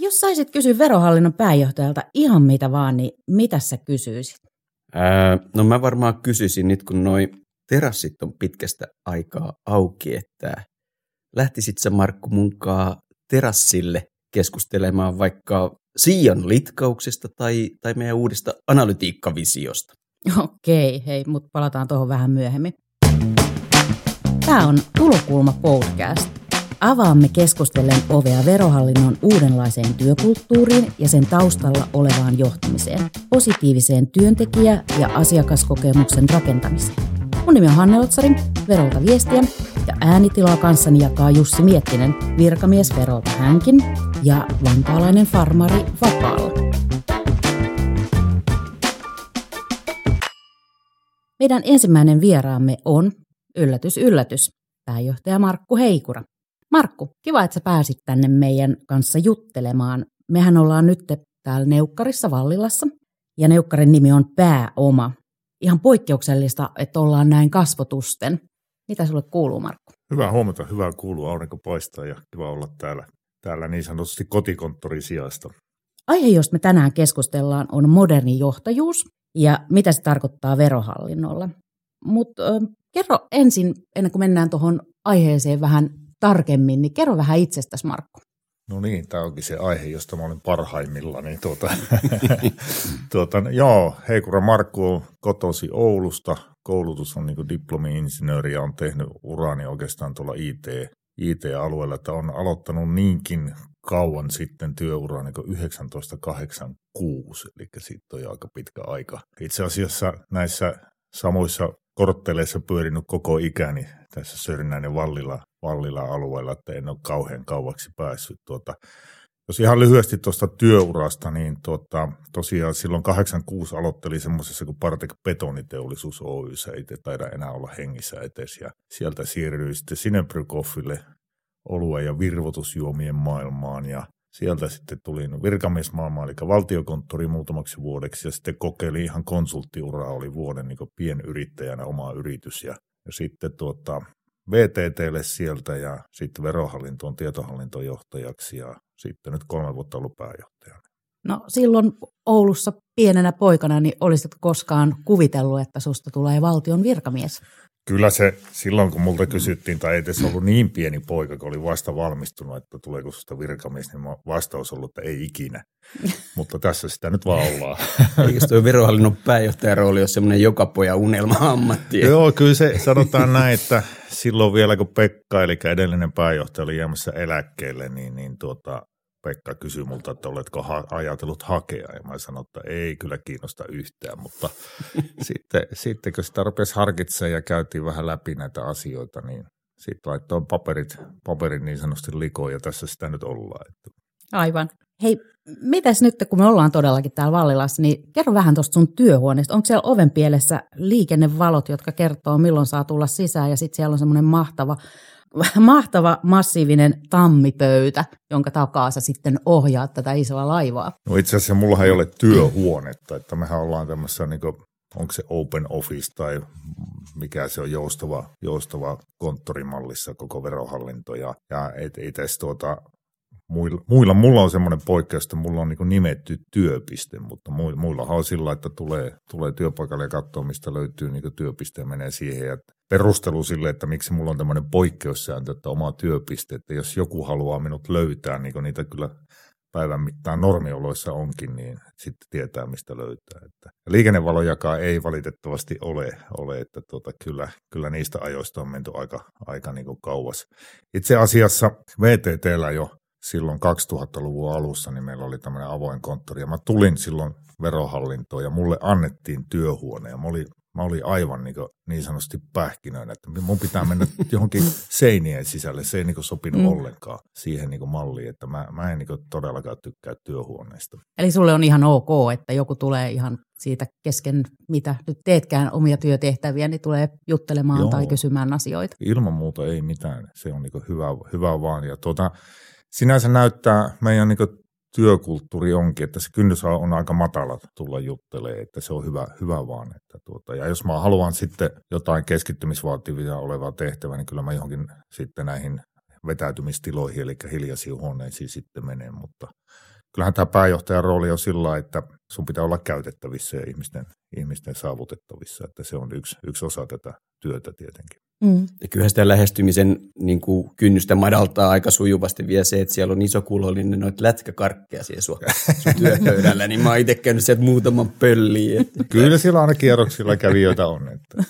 Jos saisit kysyä verohallinnon pääjohtajalta ihan mitä vaan, niin mitä sä kysyisit? Ää, no mä varmaan kysyisin nyt, kun noi terassit on pitkästä aikaa auki, että lähtisit sä Markku munkaa terassille keskustelemaan vaikka Siian litkauksesta tai, tai meidän uudesta analytiikkavisiosta. Okei, hei, mutta palataan tuohon vähän myöhemmin. Tämä on Tulokulma podcast. Avaamme keskustellen ovea verohallinnon uudenlaiseen työkulttuuriin ja sen taustalla olevaan johtamiseen, positiiviseen työntekijä- ja asiakaskokemuksen rakentamiseen. Mun nimi on Hanne Otsari, Verolta viestiä, ja äänitilaa kanssani jakaa Jussi Miettinen, virkamies Verolta hänkin, ja vantaalainen farmari Vapaalla. Meidän ensimmäinen vieraamme on, yllätys yllätys, pääjohtaja Markku Heikura. Markku, kiva, että sä pääsit tänne meidän kanssa juttelemaan. Mehän ollaan nyt täällä Neukkarissa Vallilassa, ja Neukkarin nimi on Pääoma. Ihan poikkeuksellista, että ollaan näin kasvotusten. Mitä sulle kuuluu, Markku? Hyvää huomenta, hyvää kuuluu, aurinko paistaa ja kiva olla täällä, täällä niin sanotusti kotikonttorin sijasta. Aihe, josta me tänään keskustellaan, on moderni johtajuus ja mitä se tarkoittaa verohallinnolla. Mutta kerro ensin, ennen kuin mennään tuohon aiheeseen vähän tarkemmin, niin kerro vähän itsestäsi, Markku. No niin, tämä onkin se aihe, josta mä olen parhaimmilla. Niin tuota, tuota, joo, Heikura Markku on kotosi Oulusta. Koulutus on niin diplomi-insinööri ja on tehnyt urani oikeastaan tuolla IT, IT-alueella, että on aloittanut niinkin kauan sitten työuraa niin 1986, eli siitä on jo aika pitkä aika. Itse asiassa näissä samoissa kortteleissa pyörinyt koko ikäni tässä Sörnäinen Vallila, Vallila alueella, että en ole kauhean kauaksi päässyt. Tuota, jos ihan lyhyesti tuosta työurasta, niin tuota, tosiaan silloin 86 aloitteli semmoisessa kuin Partek Betoniteollisuus Oy, se ei taida enää olla hengissä etes, ja sieltä siirryin sitten Sinebrykoffille oluen ja virvotusjuomien maailmaan, ja sieltä sitten tulin virkamiesmaailmaan, eli valtiokonttori muutamaksi vuodeksi, ja sitten kokeilin ihan konsulttiuraa, oli vuoden niin pienyrittäjänä oma yritys, ja, ja sitten tuota, VTTlle sieltä ja sitten verohallintoon tietohallintojohtajaksi ja sitten nyt kolme vuotta ollut pääjohtajana. No silloin Oulussa pienenä poikana, niin olisitko koskaan kuvitellut, että susta tulee valtion virkamies? Kyllä se silloin, kun multa kysyttiin, tai ei edes ollut niin pieni poika, kun oli vasta valmistunut, että tuleeko sinusta virkamies, niin vastaus ollut, että ei ikinä. Mutta tässä sitä nyt vaan ollaan. Eikö tuo verohallinnon pääjohtajan rooli ole semmoinen joka poja unelma-ammatti? Joo, kyllä se sanotaan näin, että silloin vielä kun Pekka, eli edellinen pääjohtaja oli jäämässä eläkkeelle, niin, niin tuota, Pekka kysyi multa, että oletko ha- ajatellut hakea, ja mä sanoin, että ei kyllä kiinnosta yhtään, mutta sitten, sitten kun sitä rupesi harkitsemaan ja käytiin vähän läpi näitä asioita, niin sitten laittoi paperit, paperit niin sanotusti likoon, ja tässä sitä nyt ollaan. Aivan. Hei, mitäs nyt, kun me ollaan todellakin täällä Vallilassa, niin kerro vähän tuosta sun työhuoneesta. Onko siellä oven pielessä liikennevalot, jotka kertoo, milloin saa tulla sisään, ja sitten siellä on semmoinen mahtava mahtava massiivinen tammipöytä, jonka takaa sä sitten ohjaat tätä isoa laivaa. No itse asiassa mullahan ei ole työhuonetta, että mehän ollaan tämmössä niin kuin, onko se open office tai mikä se on joustava, joustava konttorimallissa koko verohallinto ja, ja itse tuota, muilla, muilla mulla on semmoinen poikkeus, että mulla on niin nimetty työpiste, mutta muilla on sillä, että tulee, tulee työpaikalle ja katsoo, mistä löytyy niin työpiste ja menee siihen. Ja perustelu sille, että miksi mulla on tämmöinen poikkeussääntö, että oma työpiste, että jos joku haluaa minut löytää, niin kuin niitä kyllä päivän mittaan normioloissa onkin, niin sitten tietää, mistä löytää. Että liikennevalojakaan ei valitettavasti ole, ole että tuota, kyllä, kyllä niistä ajoista on menty aika, aika niin kuin kauas. Itse asiassa VTTllä jo silloin 2000-luvun alussa, niin meillä oli tämmöinen avoin konttori, ja mä tulin silloin verohallintoon, ja mulle annettiin työhuone, ja mä olin, mä olin aivan niin, kuin, niin sanotusti pähkinöinä, että mun pitää mennä johonkin seinien sisälle, se ei niin sopinut mm. ollenkaan siihen niin malliin, että mä, mä en niin todellakaan tykkää työhuoneesta. Eli sulle on ihan ok, että joku tulee ihan siitä kesken, mitä nyt teetkään omia työtehtäviä, niin tulee juttelemaan Joo. tai kysymään asioita. Ilman muuta ei mitään, se on niin hyvä, hyvä vaan. Ja tuota, sinänsä näyttää meidän niin työkulttuuri onkin, että se kynnys on aika matala tulla juttelemaan, että se on hyvä, hyvä vaan. Että tuota, ja jos mä haluan sitten jotain keskittymisvaativia olevaa tehtävää, niin kyllä mä johonkin sitten näihin vetäytymistiloihin, eli hiljaisiin huoneisiin sitten menee, mutta kyllähän tämä pääjohtajan rooli on sillä, että sun pitää olla käytettävissä ja ihmisten, ihmisten saavutettavissa, että se on yksi, yksi osa tätä työtä tietenkin. Mm. Ja kyllähän sitä lähestymisen niin kuin, kynnystä madaltaa aika sujuvasti vielä se, että siellä on iso kulollinen noita lätkäkarkkeja siellä sun, sun työpöydällä, niin mä oon itse käynyt sieltä muutaman pölliin. Että... Kyllä siellä aina kierroksilla kävijöitä on. Että.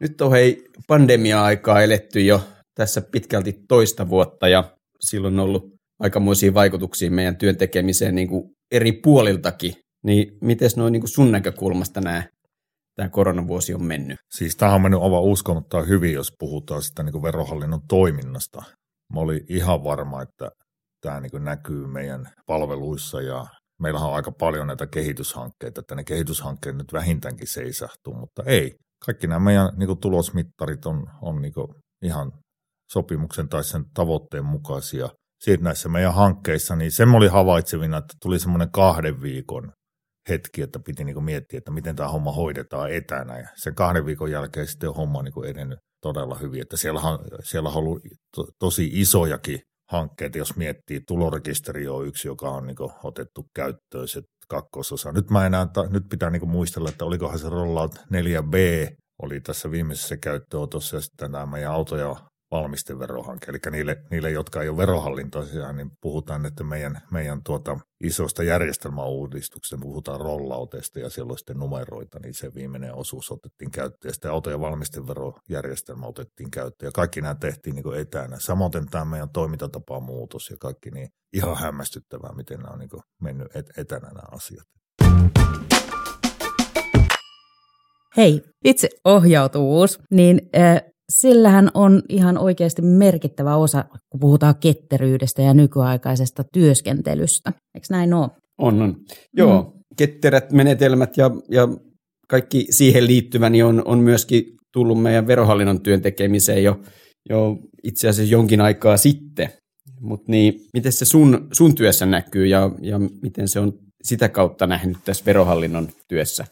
Nyt on hei pandemia-aikaa eletty jo tässä pitkälti toista vuotta ja silloin on ollut aikamoisia vaikutuksia meidän työn tekemiseen niin kuin eri puoliltakin. Niin miten noin niin kuin sun näkökulmasta nämä tämä koronavuosi on mennyt? Siis tämä on mennyt aivan uskomattaa hyvin, jos puhutaan sitä niin kuin verohallinnon toiminnasta. Mä olin ihan varma, että tämä niin näkyy meidän palveluissa ja meillähän on aika paljon näitä kehityshankkeita, että ne kehityshankkeet nyt vähintäänkin seisahtuu, mutta ei. Kaikki nämä meidän niin kuin tulosmittarit on, on niin kuin ihan sopimuksen tai sen tavoitteen mukaisia. Siitä näissä meidän hankkeissa, niin sen oli havaitsevina, että tuli semmoinen kahden viikon hetki, että piti niin miettiä, että miten tämä homma hoidetaan etänä. Ja sen kahden viikon jälkeen sitten on homma niin edennyt todella hyvin. Että siellä on, siellä on ollut to, tosi isojakin hankkeita, jos miettii. Tulorekisteri on yksi, joka on niin otettu käyttöön, se kakkososa. Nyt, mä enää, nyt pitää niin muistella, että olikohan se rollout 4B, oli tässä viimeisessä käyttöönotossa ja sitten nämä meidän auto- ja valmisteverohanke. Eli niille, niille, jotka ei ole verohallintoisia, niin puhutaan että meidän, meidän tuota isosta järjestelmäuudistuksesta, puhutaan rollauteista ja siellä on sitten numeroita, niin se viimeinen osuus otettiin käyttöön. Ja sitten auto- ja valmisteverojärjestelmä otettiin käyttöön. Ja kaikki nämä tehtiin niin etänä. Samoin tämä meidän toimintatapa muutos ja kaikki niin ihan hämmästyttävää, miten nämä on niin mennyt et- etänä nämä asiat. Hei, itse ohjautuvuus, niin äh, sillähän on ihan oikeasti merkittävä osa, kun puhutaan ketteryydestä ja nykyaikaisesta työskentelystä. Eikö näin ole? On, on. Joo, mm. ketterät menetelmät ja, ja kaikki siihen liittyvä niin on, on myöskin tullut meidän verohallinnon työn tekemiseen jo, jo itse asiassa jonkin aikaa sitten. Mutta niin, miten se sun, sun työssä näkyy ja, ja miten se on sitä kautta nähnyt tässä verohallinnon työssä?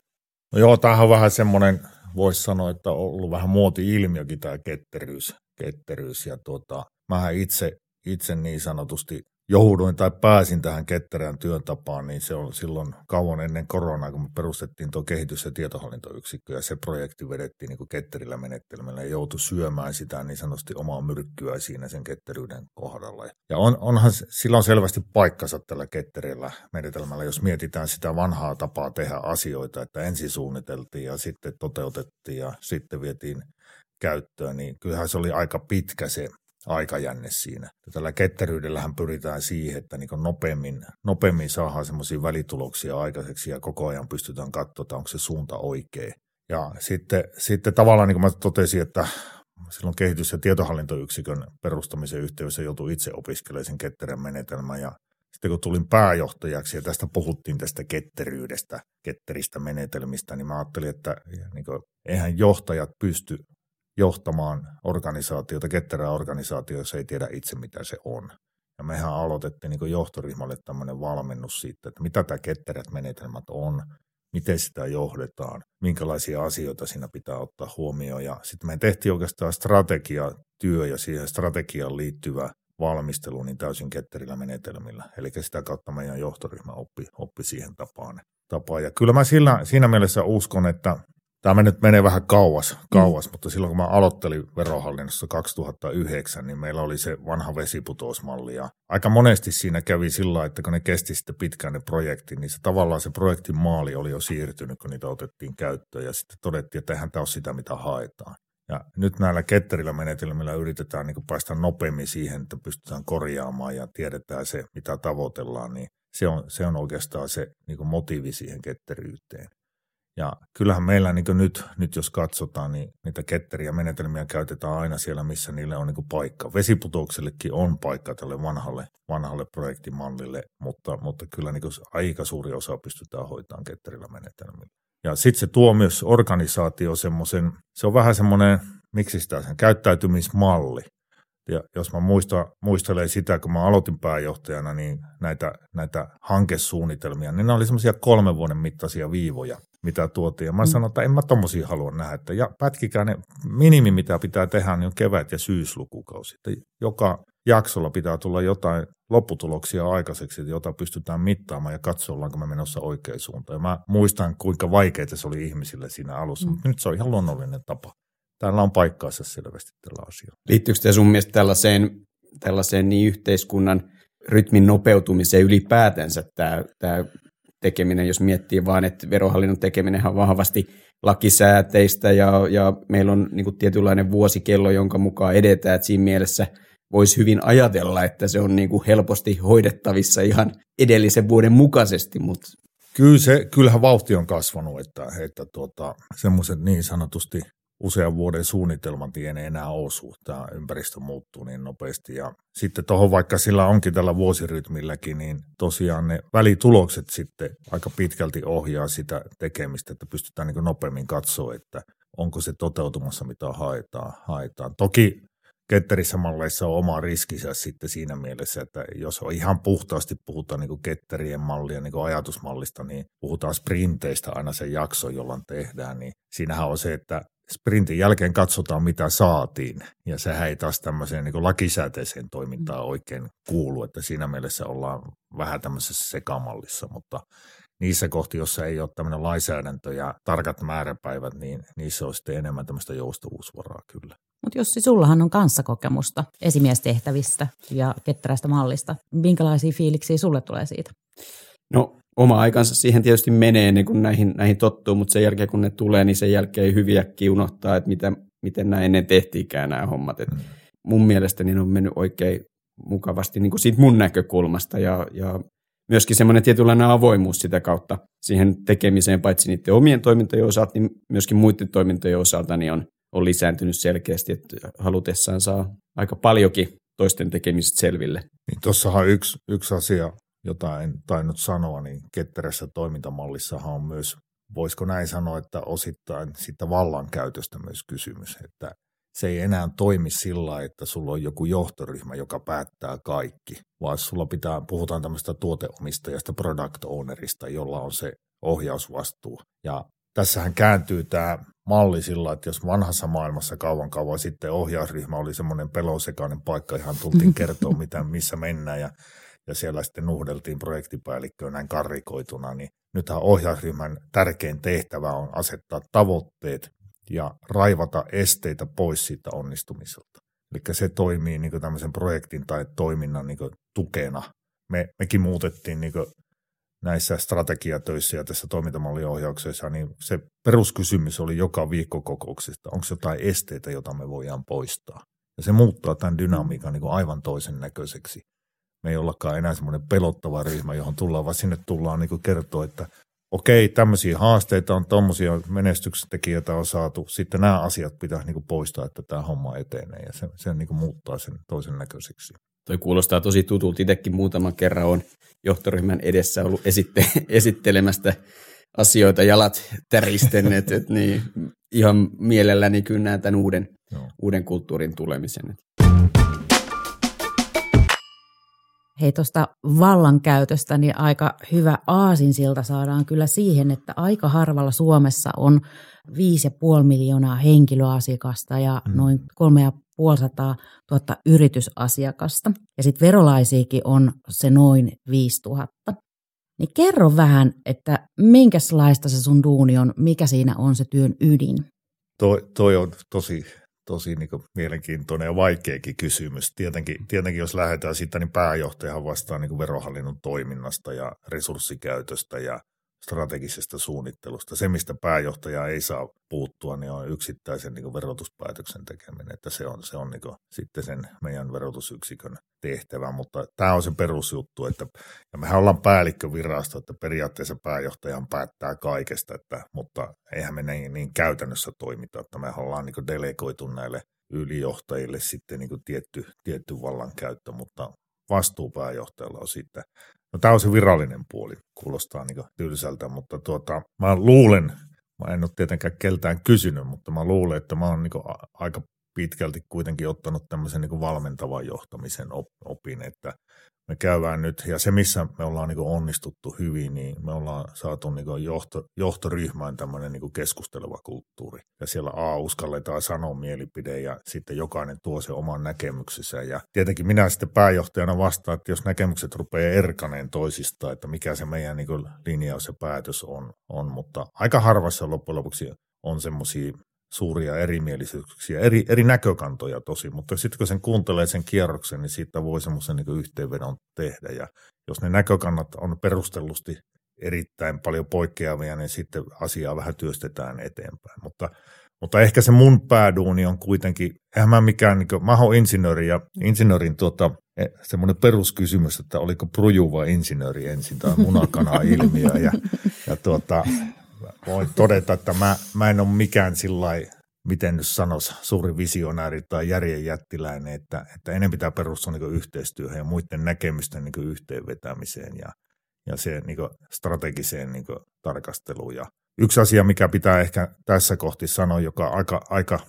No joo, tämähän on vähän semmoinen voisi sanoa, että on ollut vähän muoti-ilmiökin tämä ketteryys. ketteryys. Ja tuota, mähän itse, itse niin sanotusti jouduin tai pääsin tähän ketterään työn tapaan, niin se on silloin kauan ennen koronaa, kun me perustettiin tuo kehitys- ja tietohallintoyksikkö, ja se projekti vedettiin niin kuin ketterillä menetelmällä, ja joutui syömään sitä niin sanotusti omaa myrkkyä siinä sen ketteryyden kohdalla. Ja on, onhan sillä on selvästi paikkansa tällä ketterillä menetelmällä, jos mietitään sitä vanhaa tapaa tehdä asioita, että ensin suunniteltiin ja sitten toteutettiin ja sitten vietiin käyttöön, niin kyllähän se oli aika pitkä se aikajänne siinä. Tällä ketteryydellähän pyritään siihen, että niin nopeammin, nopeammin saadaan semmoisia välituloksia aikaiseksi ja koko ajan pystytään katsomaan, onko se suunta oikea. Ja sitten, sitten tavallaan niin kuin mä totesin, että silloin kehitys- ja tietohallintoyksikön perustamisen yhteydessä joutui itse opiskelemaan sen ketterän menetelmän ja sitten kun tulin pääjohtajaksi ja tästä puhuttiin tästä ketteryydestä, ketteristä menetelmistä, niin mä ajattelin, että niin kuin, eihän johtajat pysty johtamaan organisaatiota, ketterää organisaatio, jos ei tiedä itse, mitä se on. Ja mehän aloitettiin niin johtoryhmälle tämmöinen valmennus siitä, että mitä tämä ketterät menetelmät on, miten sitä johdetaan, minkälaisia asioita siinä pitää ottaa huomioon. Ja sitten me tehtiin oikeastaan strategiatyö ja siihen strategiaan liittyvä valmistelu niin täysin ketterillä menetelmillä. Eli sitä kautta meidän johtoryhmä oppi, oppi siihen tapaan. tapaan. Ja kyllä mä sillä, siinä mielessä uskon, että Tämä nyt menee vähän kauas, kauas mm. mutta silloin kun mä aloittelin verohallinnossa 2009, niin meillä oli se vanha vesiputousmalli. Ja aika monesti siinä kävi sillä että kun ne kesti sitten pitkään ne projekti, niin se tavallaan se projektin maali oli jo siirtynyt, kun niitä otettiin käyttöön. Ja sitten todettiin, että eihän tämä ole sitä, mitä haetaan. Ja nyt näillä ketterillä menetelmillä yritetään niin päästä nopeammin siihen, että pystytään korjaamaan ja tiedetään se, mitä tavoitellaan, niin se on, se on oikeastaan se niin motiivi siihen ketteryyteen. Ja kyllähän meillä niin nyt, nyt, jos katsotaan, niin niitä ketteriä menetelmiä käytetään aina siellä, missä niille on niin paikka. Vesiputouksellekin on paikka tälle vanhalle, vanhalle projektimallille, mutta, mutta kyllä niin aika suuri osa pystytään hoitamaan ketterillä menetelmillä. Ja sitten se tuo myös organisaatio semmoisen, se on vähän semmoinen, miksi sitä sen käyttäytymismalli. Ja jos mä muista, muistelen sitä, kun mä aloitin pääjohtajana, niin näitä, näitä hankesuunnitelmia, niin ne oli semmoisia kolmen vuoden mittaisia viivoja – mitä tuotiin. Ja mä mm. sanoin, että en mä tommosia halua nähdä. Että ja pätkikää ne minimi, mitä pitää tehdä, niin on kevät- ja syyslukukausi. Että joka jaksolla pitää tulla jotain lopputuloksia aikaiseksi, jota pystytään mittaamaan ja katsoa, ollaanko me menossa oikeaan suuntaan. Ja mä muistan, kuinka vaikeaa se oli ihmisille siinä alussa, mm. mutta nyt se on ihan luonnollinen tapa. Täällä on paikkaansa selvästi tällä asialla. Liittyykö te sun mielestä tällaiseen, tällaiseen niin yhteiskunnan rytmin nopeutumiseen ylipäätänsä tämä, tämä tekeminen, jos miettii vaan, että verohallinnon tekeminen on vahvasti lakisääteistä ja, ja meillä on niin kuin tietynlainen vuosikello, jonka mukaan edetään, että siinä mielessä voisi hyvin ajatella, että se on niin kuin helposti hoidettavissa ihan edellisen vuoden mukaisesti, mutta Kyllä se, kyllähän vauhti on kasvanut, että, että tuota, semmoiset niin sanotusti usean vuoden suunnitelmat ei enää osu. Tämä ympäristö muuttuu niin nopeasti. Ja sitten tuohon vaikka sillä onkin tällä vuosirytmilläkin, niin tosiaan ne välitulokset sitten aika pitkälti ohjaa sitä tekemistä, että pystytään niin nopeammin katsoa, että onko se toteutumassa, mitä haetaan. haetaan. Toki ketterissä malleissa on oma riskinsä sitten siinä mielessä, että jos on ihan puhtaasti puhutaan niin ketterien mallia, niin ajatusmallista, niin puhutaan sprinteistä aina se jakso, jolla tehdään, niin siinähän on se, että sprintin jälkeen katsotaan, mitä saatiin. Ja sehän ei taas tämmöiseen niin lakisääteiseen toimintaan oikein kuulu, että siinä mielessä ollaan vähän tämmöisessä sekamallissa, mutta niissä kohti, jossa ei ole tämmöinen lainsäädäntö ja tarkat määräpäivät, niin niissä on sitten enemmän tämmöistä joustavuusvaraa kyllä. Mutta Jussi, sullahan on kanssakokemusta esimiestehtävistä ja ketterästä mallista. Minkälaisia fiiliksiä sulle tulee siitä? No oma aikansa siihen tietysti menee ennen kuin näihin, näihin tottuu, mutta sen jälkeen kun ne tulee, niin sen jälkeen ei hyviä unohtaa, että mitä, miten näin ennen tehtiinkään nämä hommat. Et mm. Mun mielestä niin on mennyt oikein mukavasti niin kuin siitä mun näkökulmasta ja, ja myöskin semmoinen tietynlainen avoimuus sitä kautta siihen tekemiseen, paitsi niiden omien toimintojen osalta, niin myöskin muiden toimintojen osalta niin on, on lisääntynyt selkeästi, että halutessaan saa aika paljonkin toisten tekemiset selville. Niin Tuossahan yksi, yksi asia, jota en tainnut sanoa, niin ketterässä toimintamallissahan on myös, voisiko näin sanoa, että osittain sitä vallankäytöstä myös kysymys, että se ei enää toimi sillä, että sulla on joku johtoryhmä, joka päättää kaikki, vaan sulla pitää, puhutaan tämmöistä tuoteomistajasta, product ownerista, jolla on se ohjausvastuu. Ja tässähän kääntyy tämä malli sillä, että jos vanhassa maailmassa kauan kauan sitten ohjausryhmä oli semmoinen pelosekainen paikka, ihan tultiin kertoa, mitä, missä mennään ja ja siellä sitten nuhdeltiin projektipäällikköön näin karrikoituna, niin nythän ohjausryhmän tärkein tehtävä on asettaa tavoitteet ja raivata esteitä pois siitä onnistumiselta. Eli se toimii niin tämmöisen projektin tai toiminnan niin tukena. Me, mekin muutettiin niin näissä strategiatöissä ja tässä toimintamalliohjauksessa, niin se peruskysymys oli joka viikko kokouksesta, onko jotain esteitä, jota me voidaan poistaa. Ja se muuttaa tämän dynamiikan niin aivan toisen näköiseksi me ei ollakaan enää semmoinen pelottava ryhmä, johon tullaan, vaan sinne tullaan niin kertoa, että okei, tämmöisiä haasteita on, tuommoisia menestyksentekijöitä on saatu, sitten nämä asiat pitää niin poistaa, että tämä homma etenee ja se, se niin muuttaa sen toisen näköiseksi. Toi kuulostaa tosi tutulta. Itsekin muutaman kerran on johtoryhmän edessä ollut esitte- esittelemästä asioita jalat täristen, että et niin, ihan mielelläni kyllä näen tämän uuden, uuden kulttuurin tulemisen. Hei tuosta vallankäytöstä, niin aika hyvä aasinsilta saadaan kyllä siihen, että aika harvalla Suomessa on 5,5 miljoonaa henkilöasiakasta ja mm. noin 3,5 tuhatta yritysasiakasta. Ja sitten verolaisiakin on se noin 5000. Niin kerro vähän, että minkälaista se sun duuni on, mikä siinä on se työn ydin? Toi, toi on tosi tosi niin kuin, mielenkiintoinen ja vaikeakin kysymys. Tietenkin, tietenkin jos lähdetään siitä, niin pääjohtajahan vastaa niin verohallinnon toiminnasta ja resurssikäytöstä ja strategisesta suunnittelusta. Se, mistä pääjohtaja ei saa puuttua, niin on yksittäisen niin verotuspäätöksen tekeminen. Että se on, se on niin sitten sen meidän verotusyksikön tehtävä, mutta tämä on se perusjuttu, että ja mehän ollaan päällikkövirasto, että periaatteessa pääjohtajan päättää kaikesta, että, mutta eihän me niin, niin käytännössä toimita, että me ollaan niin delegoitu näille ylijohtajille sitten niin tietty, tietty vallankäyttö, mutta vastuupääjohtajalla on sitten. No tämä on se virallinen puoli, kuulostaa niin tylsältä, mutta tuota, mä luulen, mä en ole tietenkään keltään kysynyt, mutta mä luulen, että mä oon niin aika pitkälti kuitenkin ottanut tämmöisen niin kuin valmentavan johtamisen opin, että me käydään nyt, ja se missä me ollaan niin onnistuttu hyvin, niin me ollaan saatu niin johto, johtoryhmään tämmöinen niin keskusteleva kulttuuri. Ja siellä A uskalletaan sanoa mielipide ja sitten jokainen tuo se oman näkemyksensä. Ja tietenkin minä sitten pääjohtajana vastaan, että jos näkemykset rupeaa erkaneen toisistaan, että mikä se meidän niin linjaus ja päätös on, on. Mutta aika harvassa loppujen lopuksi on semmoisia suuria erimielisyyksiä, eri, eri näkökantoja tosi, mutta sitten kun sen kuuntelee sen kierroksen, niin siitä voi semmoisen niin yhteenvedon tehdä. Ja jos ne näkökannat on perustellusti erittäin paljon poikkeavia, niin sitten asiaa vähän työstetään eteenpäin. Mutta, mutta ehkä se mun pääduuni on kuitenkin, eihän mä mikään, niin kuin, mä oon insinööri ja insinöörin tuota, e, semmoinen peruskysymys, että oliko pruju vai insinööri ensin, tai munakana ilmiö. Ja, ja tuota, voin todeta, että mä, mä en ole mikään sillä miten nyt sanoisi, suuri visionääri tai järjen jättiläinen, että, että enemmän pitää perustua niin yhteistyöhön ja muiden näkemysten niin yhteenvetämiseen ja, ja se niin strategiseen niin tarkasteluun. Ja yksi asia, mikä pitää ehkä tässä kohti sanoa, joka aika, aika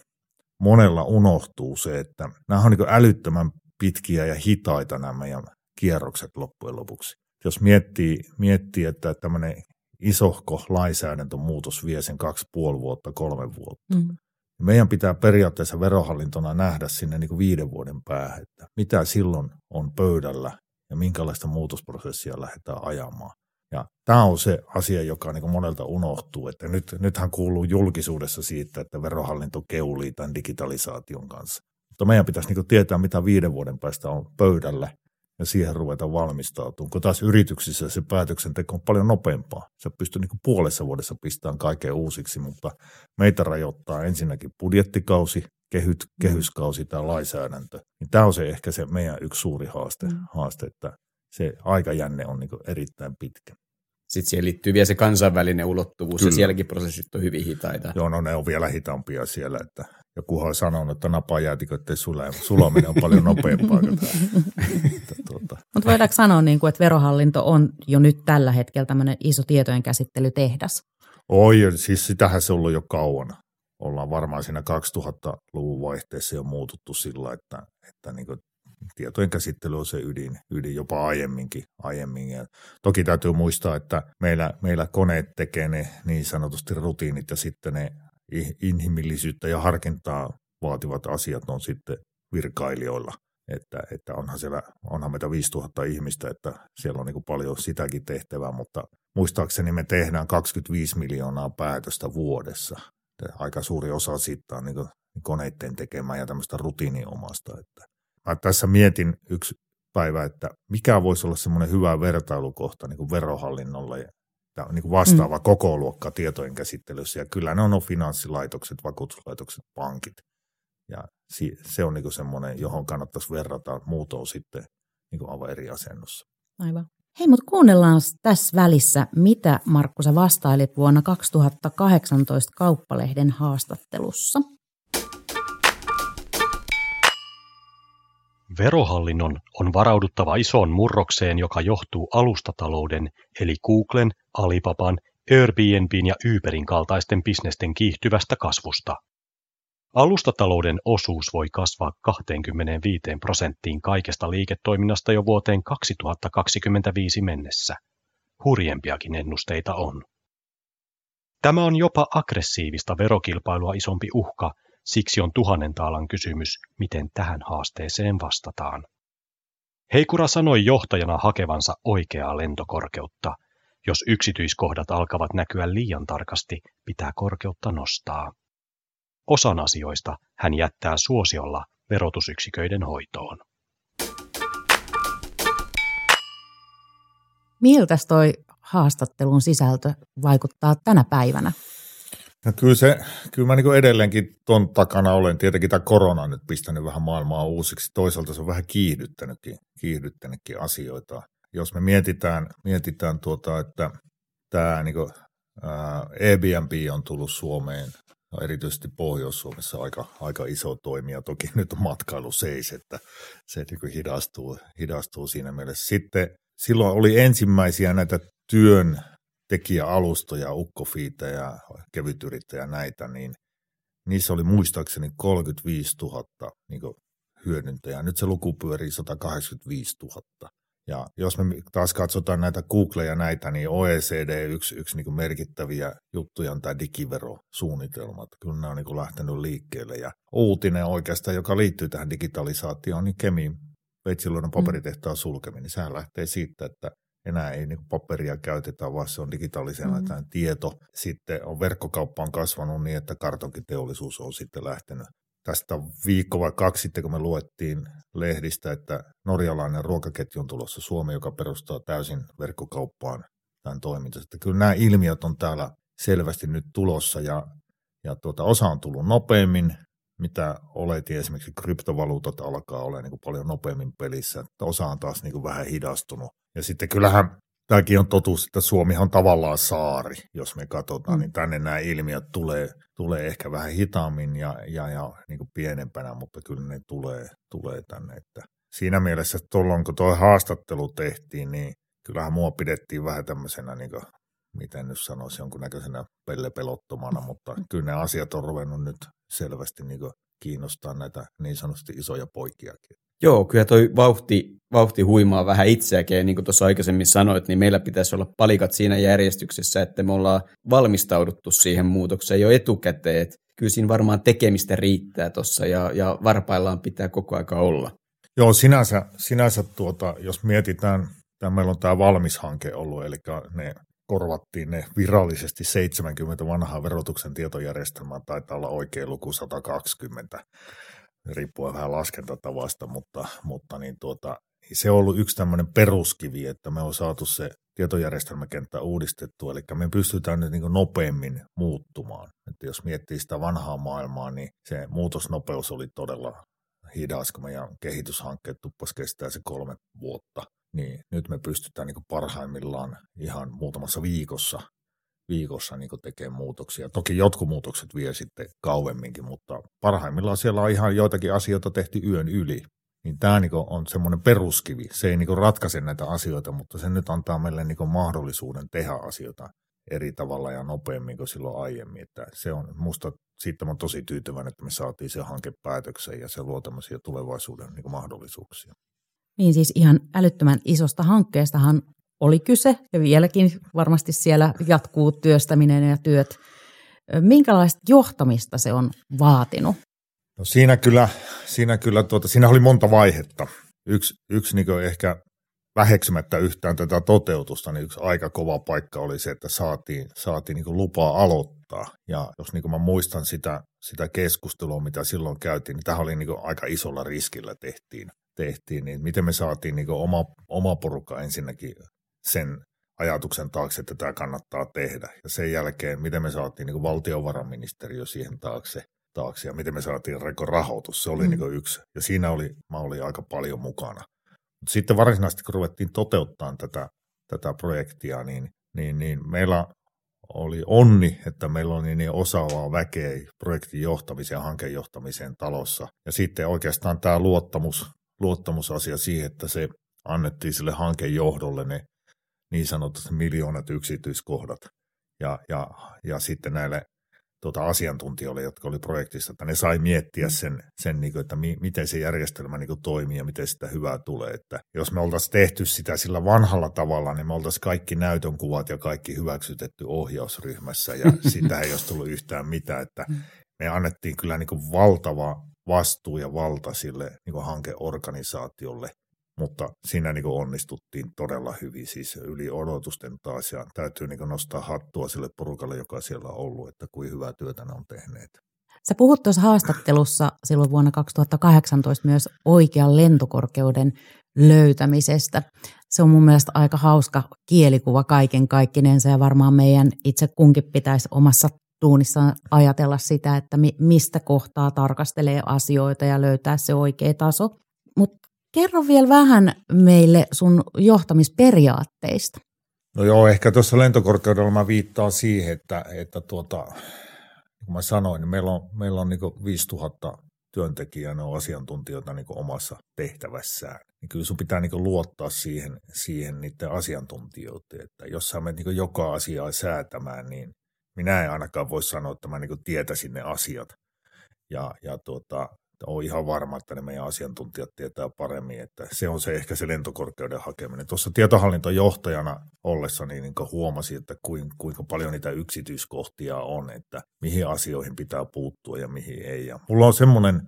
monella unohtuu se, että nämä on niin älyttömän pitkiä ja hitaita nämä meidän kierrokset loppujen lopuksi. Jos miettii, miettii että tämmöinen isohko lainsäädäntömuutos vie sen kaksi puoli vuotta, kolme vuotta. Mm. Meidän pitää periaatteessa verohallintona nähdä sinne niin kuin viiden vuoden päähän, että mitä silloin on pöydällä ja minkälaista muutosprosessia lähdetään ajamaan. Ja tämä on se asia, joka niin kuin monelta unohtuu, että nyt, nythän kuuluu julkisuudessa siitä, että verohallinto keulii tämän digitalisaation kanssa. Mutta meidän pitäisi niin kuin tietää, mitä viiden vuoden päästä on pöydällä ja siihen ruveta valmistautumaan. Kun taas yrityksissä se päätöksenteko on paljon nopeampaa. Se pystyy niin puolessa vuodessa pistämään kaiken uusiksi, mutta meitä rajoittaa ensinnäkin budjettikausi, kehyt, mm. kehyskausi tai lainsäädäntö. Niin tämä on se ehkä se meidän yksi suuri haaste, mm. haaste että se aikajänne on niin erittäin pitkä. Sitten siihen liittyy vielä se kansainvälinen ulottuvuus, Kyllä. ja sielläkin prosessit on hyvin hitaita. Joo, no ne on vielä hitaampia siellä, että joku on sanonut, että napajäätiköiden sulaminen on paljon nopeampaa. tuota. Mutta voidaanko sanoa, niin kuin, että verohallinto on jo nyt tällä hetkellä tämmöinen iso tietojen käsittelytehdas? Oi, siis sitähän se on ollut jo kauan. Ollaan varmaan siinä 2000-luvun vaihteessa jo muututtu sillä, että, että niin kuin tietojen käsittely on se ydin, ydin jopa aiemminkin. aiemmin. Ja toki täytyy muistaa, että meillä, meillä koneet tekee ne niin sanotusti rutiinit ja sitten ne inhimillisyyttä ja harkintaa vaativat asiat on sitten virkailijoilla. Että, että onhan, siellä, onhan meitä 5000 ihmistä, että siellä on niin kuin paljon sitäkin tehtävää, mutta muistaakseni me tehdään 25 miljoonaa päätöstä vuodessa. Aika suuri osa siitä on niin koneiden tekemään ja tämmöistä rutiiniomasta. Että mä tässä mietin yksi päivä, että mikä voisi olla semmoinen hyvä vertailukohta niin kuin verohallinnolle Tämä on niin kuin vastaava mm. koko luokka tietojen käsittelyssä, ja kyllä ne on finanssilaitokset, vakuutuslaitokset, pankit. Ja se on niin semmoinen, johon kannattaisi verrata, muut on sitten niin kuin aivan eri asennossa. Aivan. Hei, mutta kuunnellaan tässä välissä, mitä Markku sä vastailit vuonna 2018 Kauppalehden haastattelussa. Verohallinnon on varauduttava isoon murrokseen, joka johtuu alustatalouden eli Googlen, Alibaban, Airbnbin ja Uberin kaltaisten bisnesten kiihtyvästä kasvusta. Alustatalouden osuus voi kasvaa 25 prosenttiin kaikesta liiketoiminnasta jo vuoteen 2025 mennessä. Hurjempiakin ennusteita on. Tämä on jopa aggressiivista verokilpailua isompi uhka, Siksi on tuhannen taalan kysymys, miten tähän haasteeseen vastataan. Heikura sanoi johtajana hakevansa oikeaa lentokorkeutta. Jos yksityiskohdat alkavat näkyä liian tarkasti, pitää korkeutta nostaa. Osan asioista hän jättää suosiolla verotusyksiköiden hoitoon. Miltä toi haastattelun sisältö vaikuttaa tänä päivänä? No kyllä, se, kyllä mä niin edelleenkin ton takana olen. Tietenkin tämä korona on nyt pistänyt vähän maailmaa uusiksi. Toisaalta se on vähän kiihdyttänytkin, kiihdyttänytkin asioita. Jos me mietitään, mietitään tuota, että tämä niin kuin, ää, Airbnb on tullut Suomeen, no erityisesti Pohjois-Suomessa aika, aika iso toimija. Toki nyt on matkailu seis, että se niin hidastuu, hidastuu siinä mielessä. Sitten silloin oli ensimmäisiä näitä työn tekijäalustoja, ukkofiita ja kevytyrittäjä näitä, niin niissä oli muistaakseni 35 000 niin hyödyntäjää. Nyt se luku pyörii 185 000. Ja jos me taas katsotaan näitä Google ja näitä, niin OECD yksi, yksi niin merkittäviä juttuja on tämä digiverosuunnitelmat. Kyllä nämä on niin lähtenyt liikkeelle. Ja uutinen oikeastaan, joka liittyy tähän digitalisaatioon, niin Kemin Veitsiluodon mm. paperitehtaan sulkeminen. Sehän lähtee siitä, että enää ei niin paperia käytetä, vaan se on digitaalisena mm. tämä tieto. Sitten on verkkokauppa on kasvanut niin, että kartonkiteollisuus on sitten lähtenyt tästä viikko vai kaksi sitten, kun me luettiin lehdistä, että norjalainen ruokaketju on tulossa Suomeen, joka perustaa täysin verkkokauppaan tämän toimintansa. Että kyllä nämä ilmiöt on täällä selvästi nyt tulossa ja, ja tuota, osa on tullut nopeammin, mitä oletin esimerkiksi kryptovaluutat alkaa olla niin kuin paljon nopeammin pelissä, että osa on taas niin kuin vähän hidastunut. Ja sitten kyllähän tämäkin on totuus, että Suomi on tavallaan saari, jos me katsotaan, mm. niin tänne nämä ilmiöt tulee, tulee ehkä vähän hitaammin ja, ja, ja niin kuin pienempänä, mutta kyllä ne tulee, tulee tänne. Että siinä mielessä, että tuolloin kun tuo haastattelu tehtiin, niin kyllähän mua pidettiin vähän tämmöisenä, niin kuin, miten nyt sanoisi, jonkunnäköisenä pellepelottomana, mutta kyllä ne asiat on ruvennut nyt selvästi niin kiinnostaa näitä niin sanotusti isoja poikiakin. Joo, kyllä toi vauhti, vauhti huimaa vähän itseäkin, ja niin kuin tuossa aikaisemmin sanoit, niin meillä pitäisi olla palikat siinä järjestyksessä, että me ollaan valmistauduttu siihen muutokseen jo etukäteen, kyllä siinä varmaan tekemistä riittää tuossa, ja, ja varpaillaan pitää koko aika olla. Joo, sinänsä, sinänsä tuota, jos mietitään, tämä meillä on tämä valmis hanke ollut, eli ne korvattiin ne virallisesti 70 vanhaa verotuksen tietojärjestelmää, taitaa olla oikein luku 120 riippuen vähän laskentatavasta, mutta, mutta niin tuota, se on ollut yksi tämmöinen peruskivi, että me on saatu se tietojärjestelmäkenttä uudistettua, eli me pystytään nyt niin nopeammin muuttumaan. Että jos miettii sitä vanhaa maailmaa, niin se muutosnopeus oli todella hidas, kun meidän kehityshankkeet tuppas kestää se kolme vuotta. Niin nyt me pystytään niin parhaimmillaan ihan muutamassa viikossa viikossa niin tekee muutoksia. Toki jotkut muutokset vie sitten kauemminkin, mutta parhaimmillaan siellä on ihan joitakin asioita tehty yön yli. Niin tämä niin on semmoinen peruskivi. Se ei niin ratkaise näitä asioita, mutta se nyt antaa meille niin mahdollisuuden tehdä asioita eri tavalla ja nopeammin kuin silloin aiemmin. Että se on musta siitä on tosi tyytyväinen, että me saatiin se hanke päätökseen ja se luo tämmöisiä tulevaisuuden niin mahdollisuuksia. Niin siis ihan älyttömän isosta hankkeestahan oli kyse ja vieläkin varmasti siellä jatkuu työstäminen ja työt. Minkälaista johtamista se on vaatinut? No siinä kyllä, siinä kyllä tuota, siinä oli monta vaihetta. Yksi, yksi niin ehkä väheksymättä yhtään tätä toteutusta, niin yksi aika kova paikka oli se, että saatiin, saatiin niin lupaa aloittaa. Ja jos niin mä muistan sitä, sitä keskustelua, mitä silloin käytiin, niin tähän oli niin aika isolla riskillä tehtiin, tehtiin niin miten me saatiin niin oma, oma porukka ensinnäkin sen ajatuksen taakse, että tämä kannattaa tehdä. Ja sen jälkeen, miten me saatiin niin valtiovarainministeriö siihen taakse, taakse ja miten me saatiin rahoitus, se oli mm. niin yksi. Ja siinä oli, mä olin aika paljon mukana. Mut sitten varsinaisesti, kun ruvettiin toteuttaa tätä, tätä projektia, niin, niin, niin meillä oli onni, että meillä oli niin osaavaa väkeä projektin johtamiseen ja hankejohtamiseen talossa. Ja sitten oikeastaan tämä luottamus, luottamusasia siihen, että se annettiin sille hankejohdolle ne niin sanotut miljoonat yksityiskohdat. Ja, ja, ja sitten näille tuota, asiantuntijoille, jotka oli projektissa, että ne sai miettiä sen, sen niin kuin, että mi, miten se järjestelmä niin kuin, toimii ja miten sitä hyvää tulee. Että jos me oltaisiin tehty sitä sillä vanhalla tavalla, niin me oltaisiin kaikki näytön kuvat ja kaikki hyväksytetty ohjausryhmässä ja sitä ei olisi tullut yhtään mitään. Että me annettiin kyllä niin kuin, valtava vastuu ja valta sille niin kuin hankeorganisaatiolle mutta siinä niin kuin onnistuttiin todella hyvin, siis yli odotusten taas, ja täytyy niin kuin nostaa hattua sille porukalle, joka siellä on ollut, että kuin hyvää työtä ne on tehneet. Sä puhut tuossa haastattelussa silloin vuonna 2018 myös oikean lentokorkeuden löytämisestä. Se on mun mielestä aika hauska kielikuva kaiken kaikkinensa ja varmaan meidän itse kunkin pitäisi omassa duunissaan ajatella sitä, että mistä kohtaa tarkastelee asioita ja löytää se oikea taso. Mutta Kerro vielä vähän meille sun johtamisperiaatteista. No joo, ehkä tuossa lentokorkeudella mä viittaan siihen, että, että tuota, niin kuin mä sanoin, niin meillä on, meillä on niin 5000 työntekijää, ne on asiantuntijoita niin omassa tehtävässään. Niin kyllä sun pitää niin luottaa siihen, siihen niiden asiantuntijoiden, että jos sä menet niin joka asiaa säätämään, niin minä en ainakaan voi sanoa, että mä niin tietäisin ne asiat. Ja, ja tuota, on ihan varma, että ne meidän asiantuntijat tietää paremmin, että se on se ehkä se lentokorkeuden hakeminen. Tuossa tietohallintojohtajana ollessa niin, niin huomasin, että kuinka paljon niitä yksityiskohtia on, että mihin asioihin pitää puuttua ja mihin ei. Ja mulla on semmoinen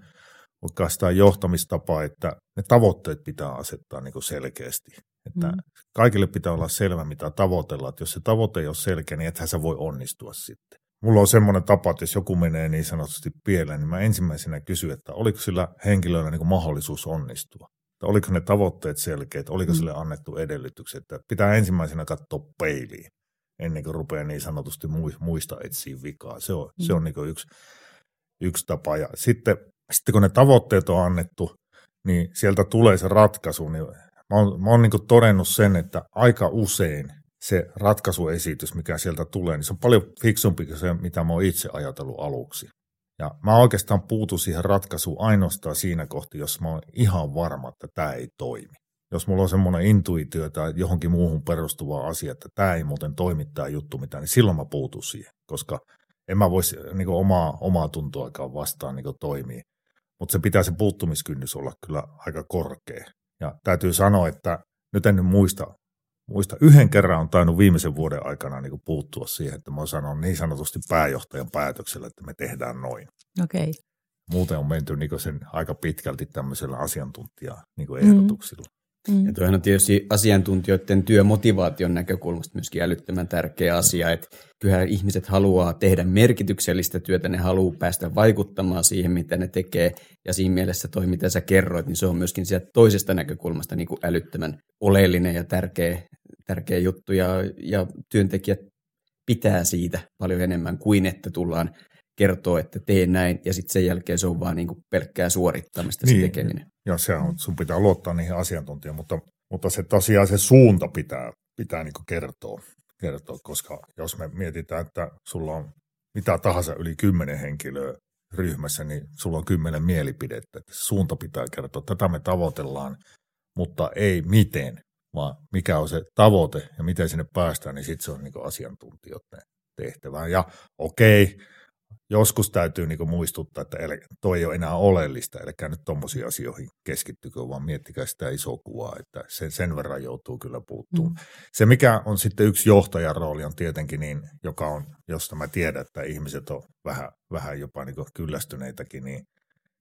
oikeastaan johtamistapa, että ne tavoitteet pitää asettaa niin selkeästi. Että mm. kaikille pitää olla selvä, mitä tavoitellaan. Että jos se tavoite ei ole selkeä, niin ethän sä voi onnistua sitten. Mulla on semmoinen tapa, että jos joku menee niin sanotusti pieleen, niin mä ensimmäisenä kysyn, että oliko sillä henkilöllä niin mahdollisuus onnistua. Että oliko ne tavoitteet selkeät, oliko mm. sille annettu edellytykset. Että pitää ensimmäisenä katsoa peiliin ennen kuin rupeaa niin sanotusti muista etsiä vikaa. Se on, mm. se on niin yksi, yksi tapa. Ja sitten, sitten kun ne tavoitteet on annettu, niin sieltä tulee se ratkaisu. Niin mä oon, mä oon niin todennut sen, että aika usein se ratkaisuesitys, mikä sieltä tulee, niin se on paljon fiksumpi kuin se, mitä mä oon itse ajatellut aluksi. Ja mä oikeastaan puutun siihen ratkaisuun ainoastaan siinä kohti, jos mä oon ihan varma, että tämä ei toimi. Jos mulla on semmoinen intuitio tai johonkin muuhun perustuva asia, että tämä ei muuten toimi tämä juttu mitään, niin silloin mä puutun siihen, koska en mä voisi niin omaa, omaa tuntoakaan vastaan niin toimia. Mutta se pitää se puuttumiskynnys olla kyllä aika korkea. Ja täytyy sanoa, että nyt en muista muista yhden kerran on tainnut viimeisen vuoden aikana niin puuttua siihen, että mä sanon niin sanotusti pääjohtajan päätöksellä, että me tehdään noin. Okei. Okay. Muuten on menty niin sen aika pitkälti tämmöisellä asiantuntija niin ehdotuksilla. Mm. Ja toihan on tietysti asiantuntijoiden työmotivaation näkökulmasta myöskin älyttömän tärkeä asia, että kyllähän ihmiset haluaa tehdä merkityksellistä työtä, ne haluaa päästä vaikuttamaan siihen, mitä ne tekee, ja siinä mielessä toi, mitä sä kerroit, niin se on myöskin sieltä toisesta näkökulmasta niin kuin älyttömän oleellinen ja tärkeä, tärkeä juttu, ja, ja työntekijät pitää siitä paljon enemmän kuin että tullaan kertoo, että tee näin, ja sitten sen jälkeen se on vaan niin kuin pelkkää suorittamista niin, se tekeminen. Ja se on, sun pitää luottaa niihin asiantuntijoihin, mutta, mutta se tosiaan se suunta pitää, pitää niin kuin kertoa, kertoa, koska jos me mietitään, että sulla on mitä tahansa yli kymmenen henkilöä ryhmässä, niin sulla on kymmenen mielipidettä. Suunta pitää kertoa, tätä me tavoitellaan, mutta ei miten, vaan mikä on se tavoite ja miten sinne päästään, niin sitten se on niin asiantuntijoiden tehtävä. Ja okei, okay, joskus täytyy niin muistuttaa, että toi ei ole enää oleellista, eli nyt tuommoisiin asioihin keskittykö, vaan miettikää sitä isoa kuvaa, että sen, sen verran joutuu kyllä puuttumaan. Mm. Se, mikä on sitten yksi johtajan rooli, on tietenkin niin, joka on, josta mä tiedän, että ihmiset on vähän, vähän jopa niin kyllästyneitäkin, niin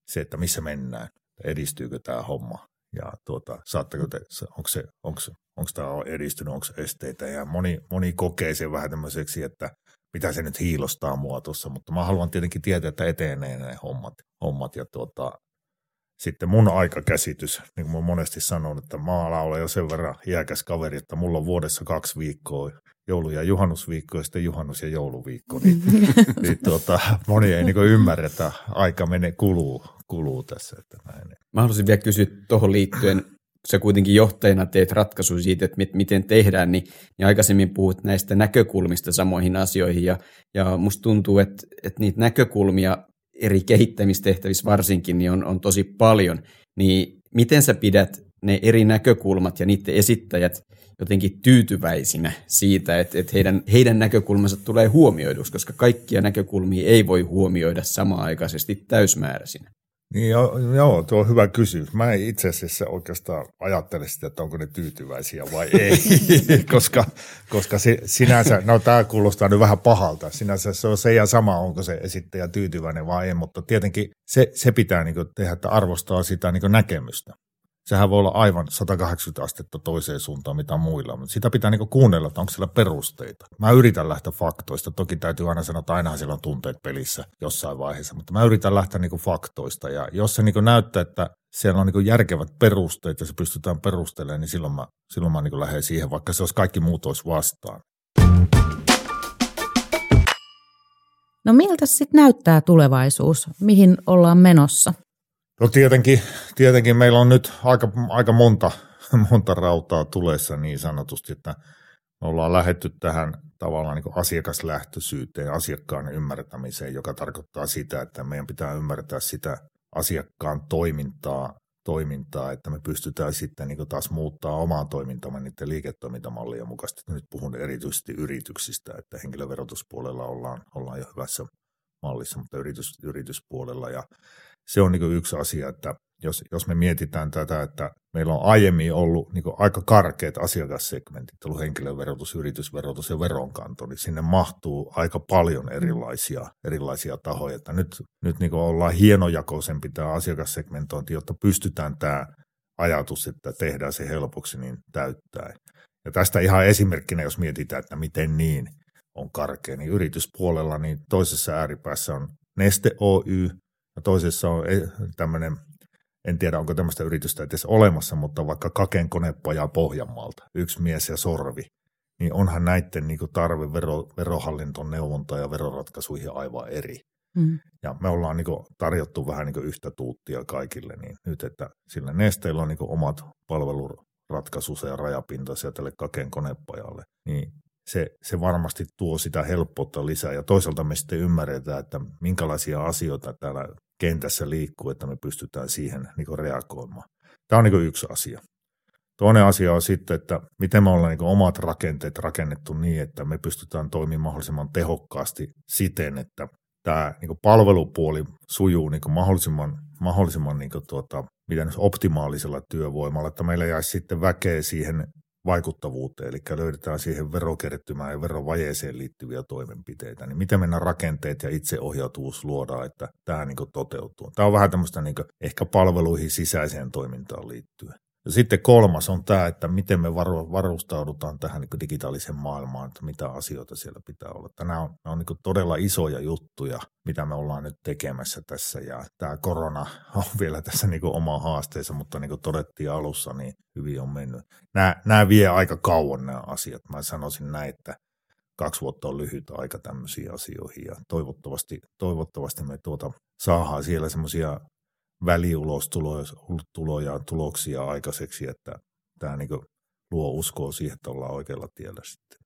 se, että missä mennään, edistyykö tämä homma, ja tuota, saatteko te, onko, se, onko, onko tämä edistynyt, onko esteitä, ja moni, moni kokee sen vähän tämmöiseksi, että mitä se nyt hiilostaa mua tuossa, mutta mä haluan tietenkin tietää, että etenee ne hommat, hommat ja tuota, sitten mun aikakäsitys, niin kuin mä monesti sanon, että maala olen jo sen verran iäkäs kaveri, että mulla on vuodessa kaksi viikkoa, joulu- ja juhannusviikko ja sitten juhannus- ja jouluviikko, niin, niin tuota, moni ei niin ymmärrä, että aika menee, kuluu, kuluu tässä. Että näin. Mä haluaisin vielä kysyä tuohon liittyen, sä kuitenkin johtajana teet ratkaisu siitä, että miten tehdään, niin, niin aikaisemmin puhut näistä näkökulmista samoihin asioihin, ja, ja musta tuntuu, että, että niitä näkökulmia eri kehittämistehtävissä varsinkin niin on, on tosi paljon, niin miten sä pidät ne eri näkökulmat ja niiden esittäjät jotenkin tyytyväisinä siitä, että, että heidän, heidän näkökulmansa tulee huomioiduksi, koska kaikkia näkökulmia ei voi huomioida samaaikaisesti täysmääräisinä. Niin joo, joo, tuo on hyvä kysymys. Mä en itse asiassa oikeastaan ajattele sitä, että onko ne tyytyväisiä vai ei, koska, koska se, sinänsä, no tämä kuulostaa nyt vähän pahalta, sinänsä se on se ja sama, onko se esittäjä tyytyväinen vai ei, mutta tietenkin se, se pitää niin tehdä, että arvostaa sitä niin näkemystä sehän voi olla aivan 180 astetta toiseen suuntaan mitä muilla, mutta sitä pitää niinku kuunnella, että onko siellä perusteita. Mä yritän lähteä faktoista, toki täytyy aina sanoa, että ainahan siellä on tunteet pelissä jossain vaiheessa, mutta mä yritän lähteä niinku faktoista ja jos se niinku näyttää, että siellä on niinku järkevät perusteet ja se pystytään perustelemaan, niin silloin mä, silloin mä niinku lähden siihen, vaikka se olisi kaikki muut olisi vastaan. No miltä sitten näyttää tulevaisuus? Mihin ollaan menossa? No tietenkin, tietenkin meillä on nyt aika, aika monta, monta rautaa tulessa niin sanotusti, että me ollaan lähetty tähän tavallaan niin asiakaslähtöisyyteen, asiakkaan ymmärtämiseen, joka tarkoittaa sitä, että meidän pitää ymmärtää sitä asiakkaan toimintaa, toimintaa että me pystytään sitten niin taas muuttaa omaa toimintamme niiden liiketoimintamallien mukaisesti. Nyt puhun erityisesti yrityksistä, että henkilöverotuspuolella ollaan, ollaan jo hyvässä mallissa, mutta yritys, yrityspuolella. Ja se on niin yksi asia, että jos, jos me mietitään tätä, että meillä on aiemmin ollut niin aika karkeat asiakassegmentit, ollut henkilöverotus, yritysverotus ja veronkanto, niin sinne mahtuu aika paljon erilaisia, erilaisia tahoja. Että nyt nyt niin ollaan hienojakoisempi tämä asiakassegmentointi, jotta pystytään tämä ajatus, että tehdään se helpoksi, niin täyttää. Ja tästä ihan esimerkkinä, jos mietitään, että miten niin on karkea, niin yrityspuolella niin toisessa ääripäässä on Neste Oy, ja toisessa on tämmöinen en tiedä onko tämmöistä yritystä edes olemassa, mutta vaikka Kaken konepaja Pohjanmaalta, yksi mies ja sorvi, niin onhan näiden niin tarve vero, verohallinton neuvontaa ja veroratkaisuihin aivan eri. Mm. Ja me ollaan niin tarjottu vähän niin yhtä tuuttia kaikille, niin nyt, että sillä nesteillä on niin omat palveluratkaisuja ja rajapintaisia tälle Kaken konepajalle, niin se, se varmasti tuo sitä helppoutta lisää. Ja toisaalta me sitten ymmärretään, että minkälaisia asioita täällä kentässä liikkuu, että me pystytään siihen niin reagoimaan. Tämä on niin yksi asia. Toinen asia on sitten, että miten me ollaan niin omat rakenteet rakennettu niin, että me pystytään toimimaan mahdollisimman tehokkaasti siten, että tämä niin palvelupuoli sujuu niin mahdollisimman, mahdollisimman niin tuota, miten optimaalisella työvoimalla, että meillä jäisi sitten väkeä siihen vaikuttavuuteen, eli löydetään siihen verokertymään ja verovajeeseen liittyviä toimenpiteitä, niin miten mennä rakenteet ja itseohjautuvuus luodaan, että tämä niin toteutuu. Tämä on vähän tämmöistä niin ehkä palveluihin sisäiseen toimintaan liittyen. Ja sitten kolmas on tämä, että miten me varustaudutaan tähän niin digitaaliseen maailmaan, että mitä asioita siellä pitää olla. Nämä on, nämä on niin todella isoja juttuja, mitä me ollaan nyt tekemässä tässä. Ja tämä korona on vielä tässä niin oma haasteensa, mutta niin kuin todettiin alussa, niin hyvin on mennyt. Nämä, nämä vie aika kauan nämä asiat. Mä sanoisin näin, että kaksi vuotta on lyhyt aika tämmöisiin asioihin ja toivottavasti, toivottavasti me tuota saadaan siellä semmoisia väliulostuloja tuloksia aikaiseksi, että tämä niin luo uskoa siihen, että ollaan oikealla tiellä sitten.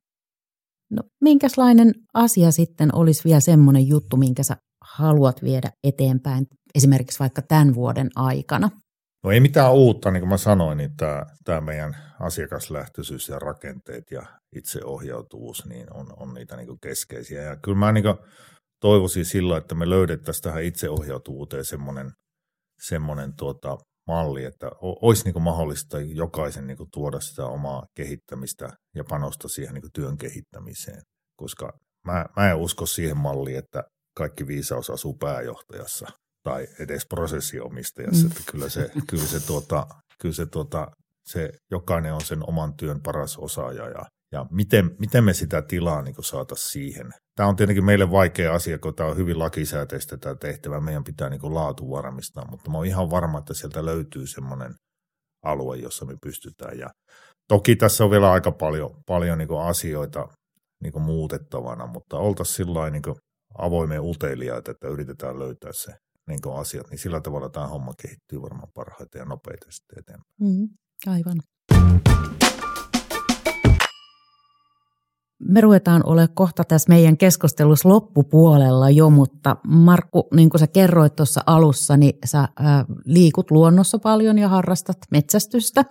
No minkälainen asia sitten olisi vielä semmoinen juttu, minkä sä haluat viedä eteenpäin esimerkiksi vaikka tämän vuoden aikana? No ei mitään uutta, niin kuin mä sanoin, niin tämä, tämä meidän asiakaslähtöisyys ja rakenteet ja itseohjautuvuus niin on, on niitä niin keskeisiä. Ja kyllä mä niin toivoisin silloin, että me löydettäisiin tähän itseohjautuvuuteen semmoinen semmoinen tuota, malli, että olisi niin mahdollista jokaisen niin tuoda sitä omaa kehittämistä ja panosta siihen niin työn kehittämiseen, koska mä, mä en usko siihen malliin, että kaikki viisaus asuu pääjohtajassa tai edes prosessiomistajassa, mm. että kyllä se, kyllä se, tuota, kyllä se, tuota, se jokainen on sen oman työn paras osaaja ja ja miten, miten me sitä tilaa niin saataisiin siihen. Tämä on tietenkin meille vaikea asia, kun tämä on hyvin lakisääteistä tämä tehtävä. Meidän pitää niin laatu varmistaa, mutta mä oon ihan varma, että sieltä löytyy semmoinen alue, jossa me pystytään. Ja toki tässä on vielä aika paljon, paljon niin asioita niin muutettavana, mutta oltaisiin sillä niin avoimeen uteliaita, että yritetään löytää se niin asiat, niin sillä tavalla tämä homma kehittyy varmaan parhaiten ja nopeiten sitten eteenpäin. Mm, aivan me ruvetaan ole kohta tässä meidän keskustelussa loppupuolella jo, mutta Markku, niin kuin sä kerroit tuossa alussa, niin sä ää, liikut luonnossa paljon ja harrastat metsästystä.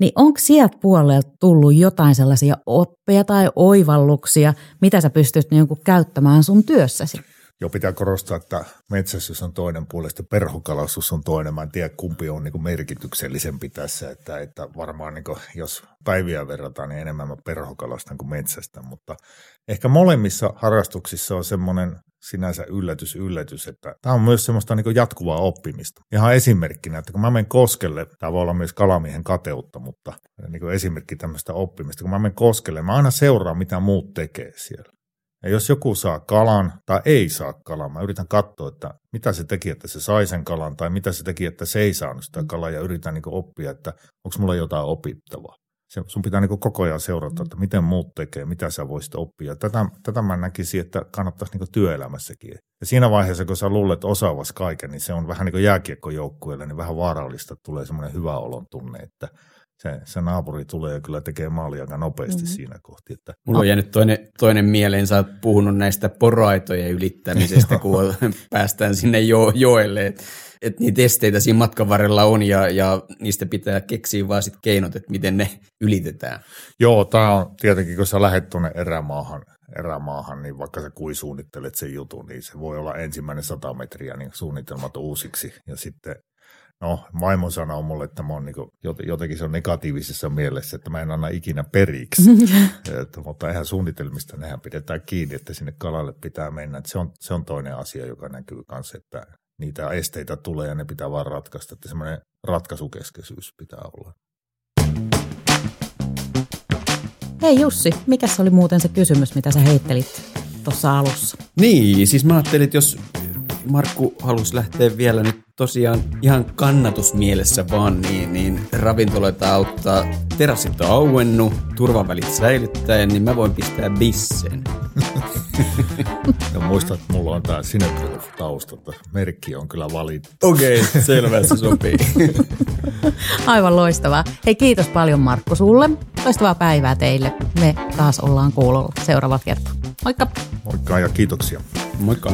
Niin onko sieltä puolelta tullut jotain sellaisia oppeja tai oivalluksia, mitä sä pystyt niin käyttämään sun työssäsi? Jo pitää korostaa, että metsästys on toinen puolesta, perhokalastus on toinen. Mä en tiedä, kumpi on niin merkityksellisempi tässä, että, että varmaan niin kuin, jos päiviä verrataan, niin enemmän mä perhokalastan kuin metsästä, mutta ehkä molemmissa harrastuksissa on semmoinen sinänsä yllätys, yllätys, että tämä on myös semmoista niin jatkuvaa oppimista. Ihan esimerkkinä, että kun mä menen koskelle, tämä voi olla myös kalamiehen kateutta, mutta niin esimerkki tämmöistä oppimista, kun mä menen koskelle, mä aina seuraan, mitä muut tekee siellä. Ja jos joku saa kalan tai ei saa kalan, mä yritän katsoa, että mitä se teki, että se sai sen kalan, tai mitä se teki, että se ei saanut sitä kalaa, ja yritän niin oppia, että onko mulla jotain opittavaa. Se, sun pitää niin koko ajan seurata, että miten muut tekee, mitä sä voisit oppia. Tätä, tätä mä näkisin, että kannattaisi niin työelämässäkin. Ja siinä vaiheessa, kun sä luulet osaavas kaiken, niin se on vähän niin kuin jääkiekkojoukkueelle, niin vähän vaarallista, tulee semmoinen hyvä olon tunne, että – se, se naapuri tulee ja kyllä tekee maalia aika nopeasti mm-hmm. siinä kohti. Että... Mulla on jäänyt toinen, toinen mieleen, sä oot puhunut näistä poroaitojen ylittämisestä, kun päästään sinne jo, joelle, että et niitä esteitä siinä matkan varrella on ja, ja niistä pitää keksiä vaan sit keinot, että miten ne ylitetään. Joo, tämä on tietenkin, kun sä lähdet tuonne erämaahan, erämaahan, niin vaikka sä kuin suunnittelet sen jutun, niin se voi olla ensimmäinen sata metriä niin suunnitelmat uusiksi. Ja sitten No, vaimo sanoo mulle, että mä oon niin jotenkin se on negatiivisessa mielessä, että mä en anna ikinä periksi. että, mutta eihän suunnitelmista, nehän pidetään kiinni, että sinne kalalle pitää mennä. Että se, on, se on toinen asia, joka näkyy kanssa, että niitä esteitä tulee ja ne pitää vaan ratkaista. Että semmoinen ratkaisukeskeisyys pitää olla. Hei Jussi, mikä se oli muuten se kysymys, mitä sä heittelit tuossa alussa? Niin, siis mä ajattelin, että jos Markku halusi lähteä vielä nyt tosiaan ihan kannatusmielessä vaan, niin, niin ravintoloita auttaa. Terassit on auennut, turvavälit säilyttäen, niin mä voin pistää bissen. no muista, että mulla on tää Cineproof taustalta. Merkki on kyllä valittu. Okei, okay, selvä, se sopii. Aivan loistavaa. Hei kiitos paljon Markku sulle. Loistavaa päivää teille. Me taas ollaan kuulolla seuraavat kertaa. Moikka! Moikka ja kiitoksia. Moikka!